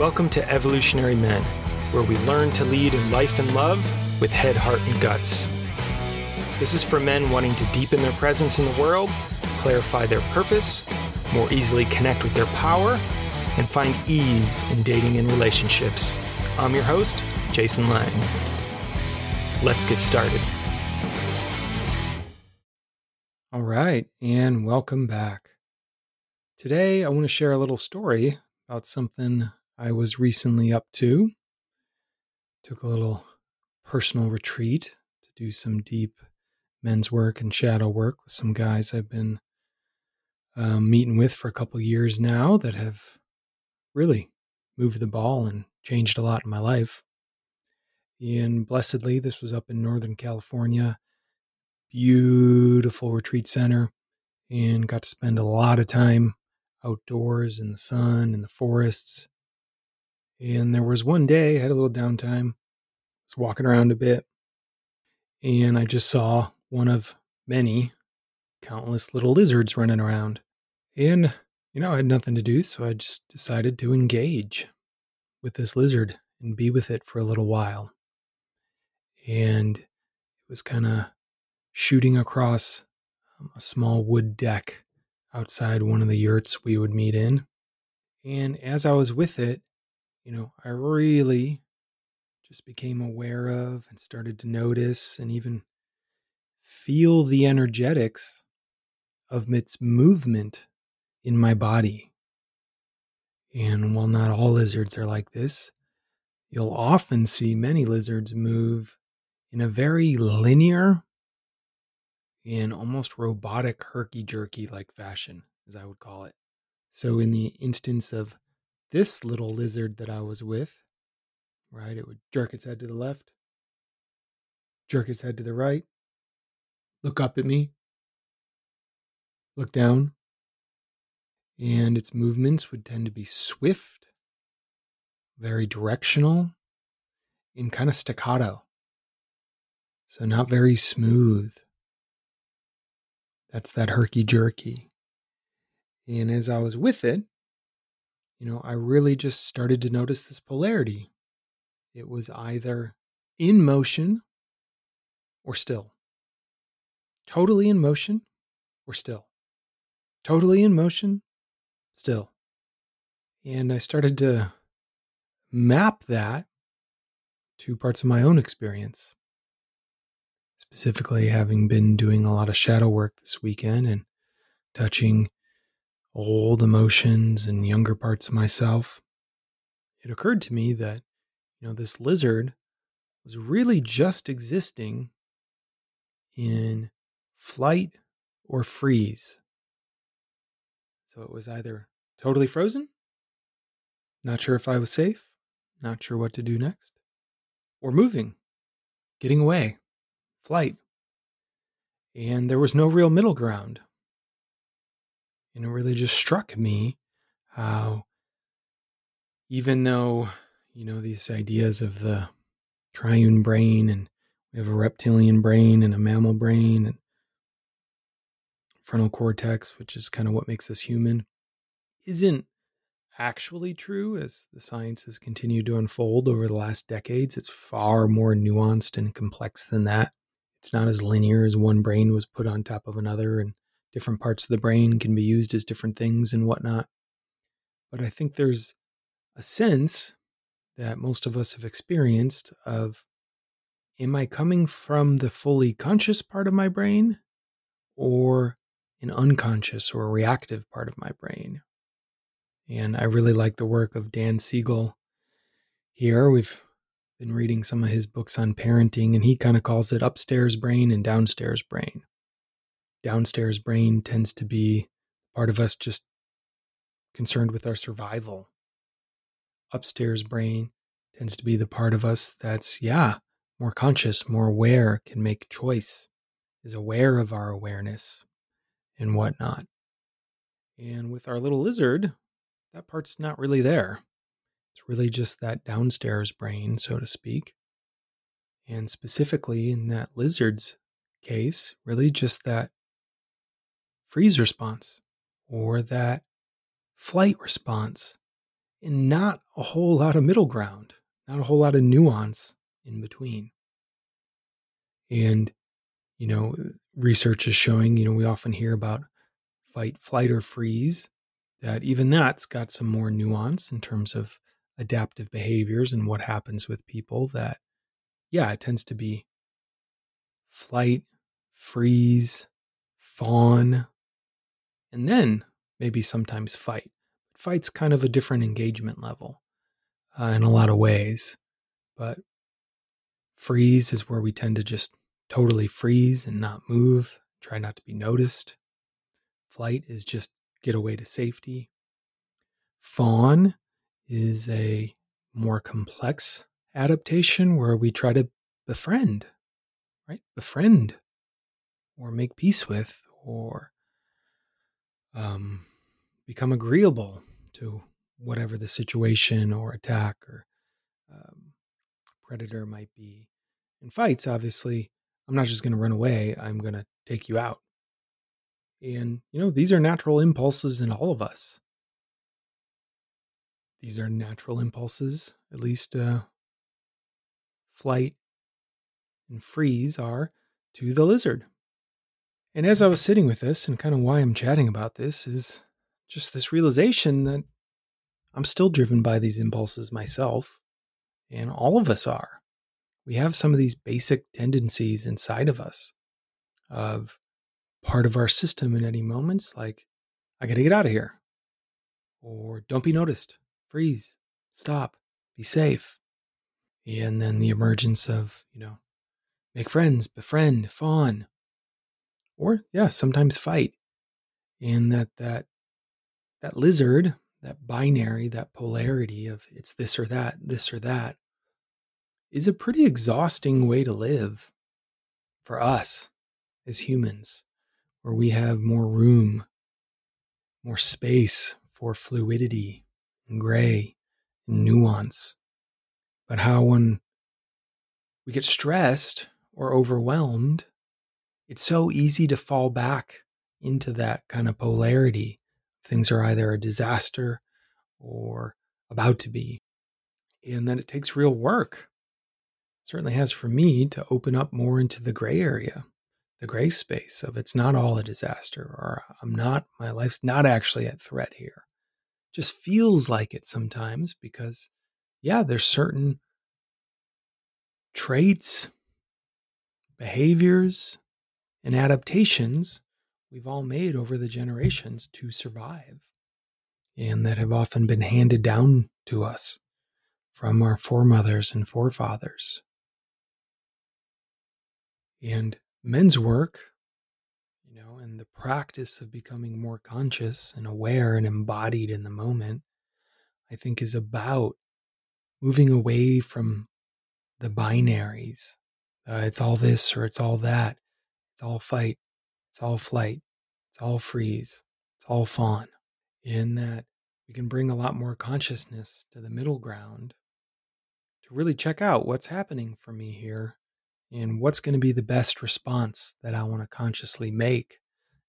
Welcome to Evolutionary Men, where we learn to lead in life and love with head, heart, and guts. This is for men wanting to deepen their presence in the world, clarify their purpose, more easily connect with their power, and find ease in dating and relationships. I'm your host, Jason Lang. Let's get started. All right, and welcome back. Today, I want to share a little story about something I was recently up to. Took a little personal retreat to do some deep men's work and shadow work with some guys I've been um, meeting with for a couple years now that have really moved the ball and changed a lot in my life. And blessedly, this was up in Northern California. Beautiful retreat center, and got to spend a lot of time outdoors in the sun in the forests. And there was one day I had a little downtime. I was walking around a bit, and I just saw one of many countless little lizards running around. And, you know, I had nothing to do, so I just decided to engage with this lizard and be with it for a little while. And it was kind of shooting across um, a small wood deck outside one of the yurts we would meet in. And as I was with it, you know, I really just became aware of and started to notice and even feel the energetics of its movement in my body. And while not all lizards are like this, you'll often see many lizards move in a very linear and almost robotic herky jerky like fashion, as I would call it. So, in the instance of this little lizard that I was with, right, it would jerk its head to the left, jerk its head to the right, look up at me, look down, and its movements would tend to be swift, very directional, and kind of staccato. So, not very smooth. That's that herky jerky. And as I was with it, you know, I really just started to notice this polarity. It was either in motion or still. Totally in motion or still. Totally in motion, still. And I started to map that to parts of my own experience specifically having been doing a lot of shadow work this weekend and touching old emotions and younger parts of myself, it occurred to me that, you know, this lizard was really just existing in flight or freeze. So it was either totally frozen, not sure if I was safe, not sure what to do next, or moving, getting away, flight. And there was no real middle ground. And it really just struck me how, even though, you know, these ideas of the triune brain and we have a reptilian brain and a mammal brain and frontal cortex, which is kind of what makes us human, isn't actually true as the science has continued to unfold over the last decades. It's far more nuanced and complex than that. It's not as linear as one brain was put on top of another, and different parts of the brain can be used as different things and whatnot. But I think there's a sense that most of us have experienced of am I coming from the fully conscious part of my brain or an unconscious or reactive part of my brain? And I really like the work of Dan Siegel here. We've been reading some of his books on parenting, and he kind of calls it upstairs brain and downstairs brain. Downstairs brain tends to be part of us just concerned with our survival. Upstairs brain tends to be the part of us that's, yeah, more conscious, more aware, can make choice, is aware of our awareness and whatnot. And with our little lizard, that part's not really there. It's really just that downstairs brain, so to speak. And specifically in that lizard's case, really just that freeze response or that flight response and not a whole lot of middle ground, not a whole lot of nuance in between. And, you know, research is showing, you know, we often hear about fight, flight, or freeze, that even that's got some more nuance in terms of adaptive behaviors and what happens with people that, yeah, it tends to be flight, freeze, fawn, and then maybe sometimes fight. Fight's kind of a different engagement level uh, in a lot of ways, but freeze is where we tend to just totally freeze and not move, try not to be noticed. Flight is just get away to safety. Fawn is a more complex adaptation where we try to befriend, right? Befriend or make peace with or um, become agreeable to whatever the situation or attack or um, predator might be. In fights, obviously, I'm not just going to run away, I'm going to take you out. And, you know, these are natural impulses in all of us. These are natural impulses, at least uh, flight and freeze are to the lizard. And as I was sitting with this, and kind of why I'm chatting about this, is just this realization that I'm still driven by these impulses myself, and all of us are. We have some of these basic tendencies inside of us of part of our system in any moments, like, I got to get out of here, or don't be noticed, freeze, stop, be safe. And then the emergence of, you know, make friends, befriend, fawn, or yeah, sometimes fight. And that that that lizard, that binary, that polarity of it's this or that, this or that, is a pretty exhausting way to live for us as humans, where we have more room, more space for fluidity and gray and nuance. But how when we get stressed or overwhelmed, it's so easy to fall back into that kind of polarity. Things are either a disaster or about to be. And then it takes real work. It certainly has for me to open up more into the gray area, the gray space of it's not all a disaster or uh, I'm not, my life's not actually at threat here. Just feels like it sometimes because, yeah, there's certain traits, behaviors, and adaptations we've all made over the generations to survive, and that have often been handed down to us from our foremothers and forefathers. And men's work, you know, and the practice of becoming more conscious and aware and embodied in the moment, I think is about moving away from the binaries. Uh, it's all this or it's all that it's all fight. It's all flight. It's all freeze. It's all fawn. In that we can bring a lot more consciousness to the middle ground to really check out what's happening for me here and what's going to be the best response that I want to consciously make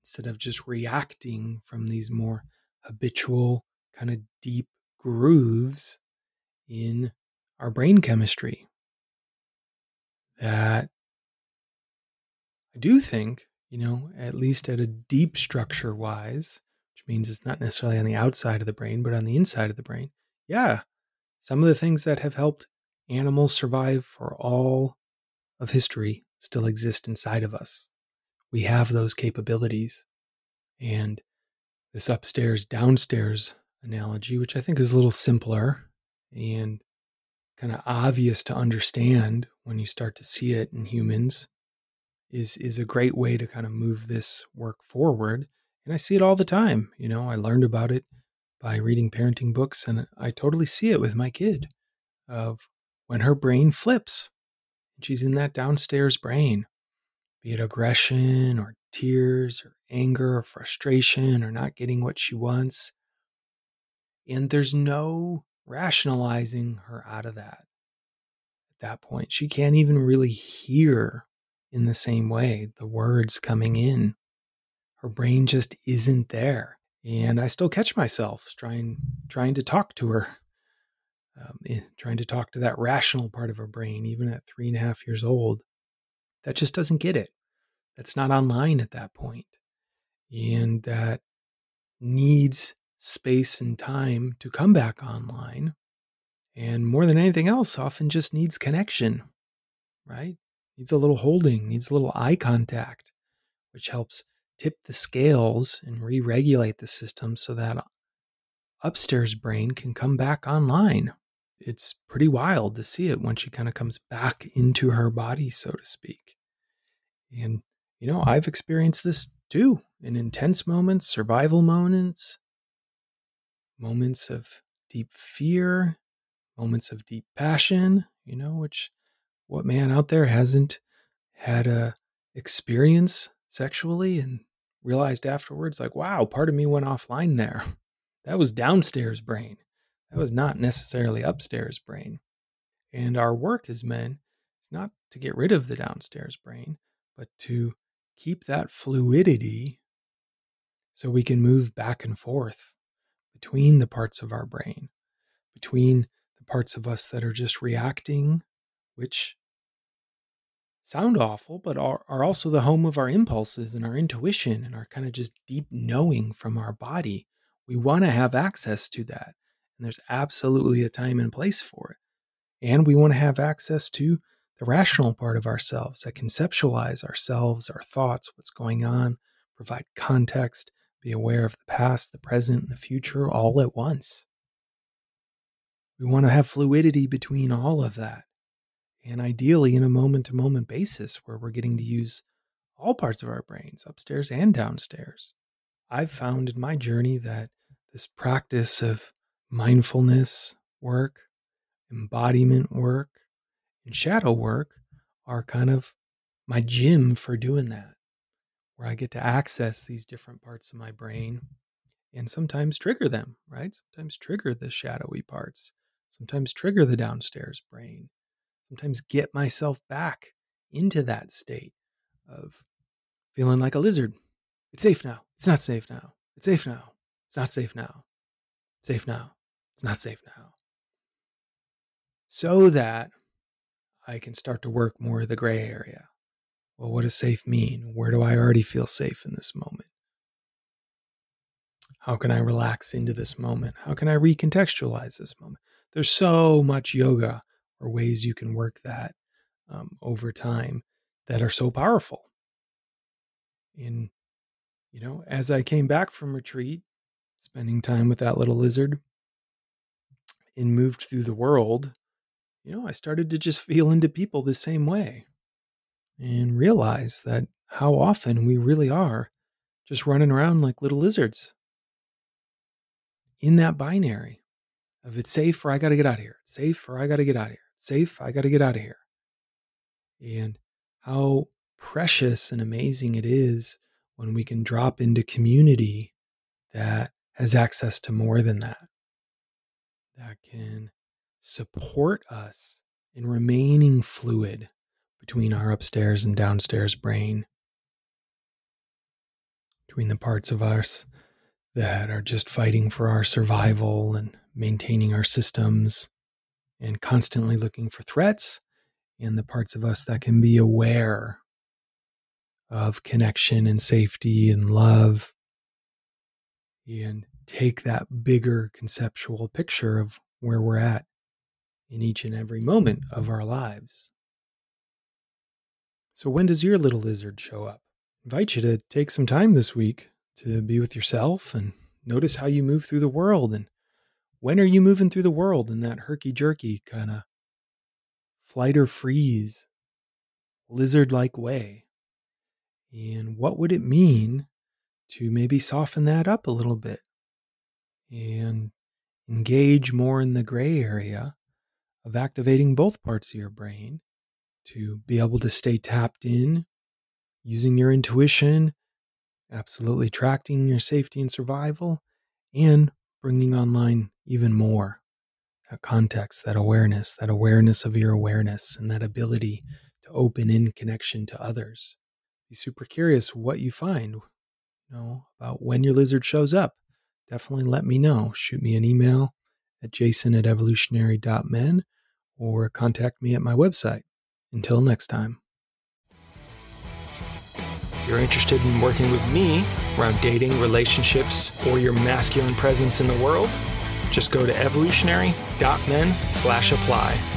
instead of just reacting from these more habitual, kind of deep grooves in our brain chemistry that I do think, you know, at least at a deep structure wise, which means it's not necessarily on the outside of the brain, but on the inside of the brain. Yeah, some of the things that have helped animals survive for all of history still exist inside of us. We have those capabilities. And this upstairs, downstairs analogy, which I think is a little simpler and kind of obvious to understand when you start to see it in humans, is is a great way to kind of move this work forward. And I see it all the time. You know, I learned about it by reading parenting books, and I totally see it with my kid of when her brain flips. And she's in that downstairs brain, be it aggression or tears or anger or frustration or not getting what she wants. And there's no rationalizing her out of that at that point. She can't even really hear in the same way, the words coming in. Her brain just isn't there. And I still catch myself trying trying to talk to her, um, eh, trying to talk to that rational part of her brain, even at three and a half years old. That just doesn't get it. That's not online at that point, and that needs space and time to come back online. And more than anything else, often just needs connection, right? Needs a little holding, needs a little eye contact, which helps tip the scales and re regulate the system so that upstairs brain can come back online. It's pretty wild to see it when she kind of comes back into her body, so to speak. And, you know, I've experienced this too in intense moments, survival moments, moments of deep fear, moments of deep passion, you know, which what man out there hasn't had a experience sexually and realized afterwards like wow part of me went offline there. That was downstairs brain. That was not necessarily upstairs brain. And our work as men is not to get rid of the downstairs brain but to keep that fluidity so we can move back and forth between the parts of our brain between the parts of us that are just reacting which sound awful, but are, are also the home of our impulses and our intuition and our kind of just deep knowing from our body. We want to have access to that. And there's absolutely a time and place for it. And we want to have access to the rational part of ourselves that conceptualize ourselves, our thoughts, what's going on, provide context, be aware of the past, the present, and the future all at once. We want to have fluidity between all of that and ideally in a moment to moment basis where we're getting to use all parts of our brains, upstairs and downstairs. I've found in my journey that this practice of mindfulness work, embodiment work, and shadow work are kind of my gym for doing that, where I get to access these different parts of my brain and sometimes trigger them, right? Sometimes trigger the shadowy parts, sometimes trigger the downstairs brain, sometimes get myself back into that state of feeling like a lizard. It's safe now. It's not safe now. It's safe now. It's not safe now. Safe now. It's not safe now. So that I can start to work more of the gray area. Well, what does safe mean? Where do I already feel safe in this moment? How can I relax into this moment? How can I recontextualize this moment? There's so much yoga or ways you can work that um, over time that are so powerful. In, you know, as I came back from retreat, spending time with that little lizard and moved through the world, you know, I started to just feel into people the same way and realize that how often we really are just running around like little lizards in that binary of it's safe or I got to get out of here, safe or I got to get out of here safe. I got to get out of here. And how precious and amazing it is when we can drop into community that has access to more than that, that can support us in remaining fluid between our upstairs and downstairs brain, between the parts of us that are just fighting for our survival and maintaining our systems and constantly looking for threats, and the parts of us that can be aware of connection and safety and love, and take that bigger conceptual picture of where we're at in each and every moment of our lives. So, when does your little lizard show up? I invite you to take some time this week to be with yourself and notice how you move through the world and when are you moving through the world in that herky jerky kind of flight or freeze, lizard like way? And what would it mean to maybe soften that up a little bit and engage more in the gray area of activating both parts of your brain to be able to stay tapped in using your intuition, absolutely tracking your safety and survival, and bringing online even more that context, that awareness, that awareness of your awareness, and that ability to open in connection to others. Be super curious what you find, know, about when your lizard shows up. definitely let me know. Shoot me an email at jason at evolutionary.men or contact me at my website. Until next time. If you're interested in working with me around dating, relationships, or your masculine presence in the world, just go to evolutionary.men slash apply.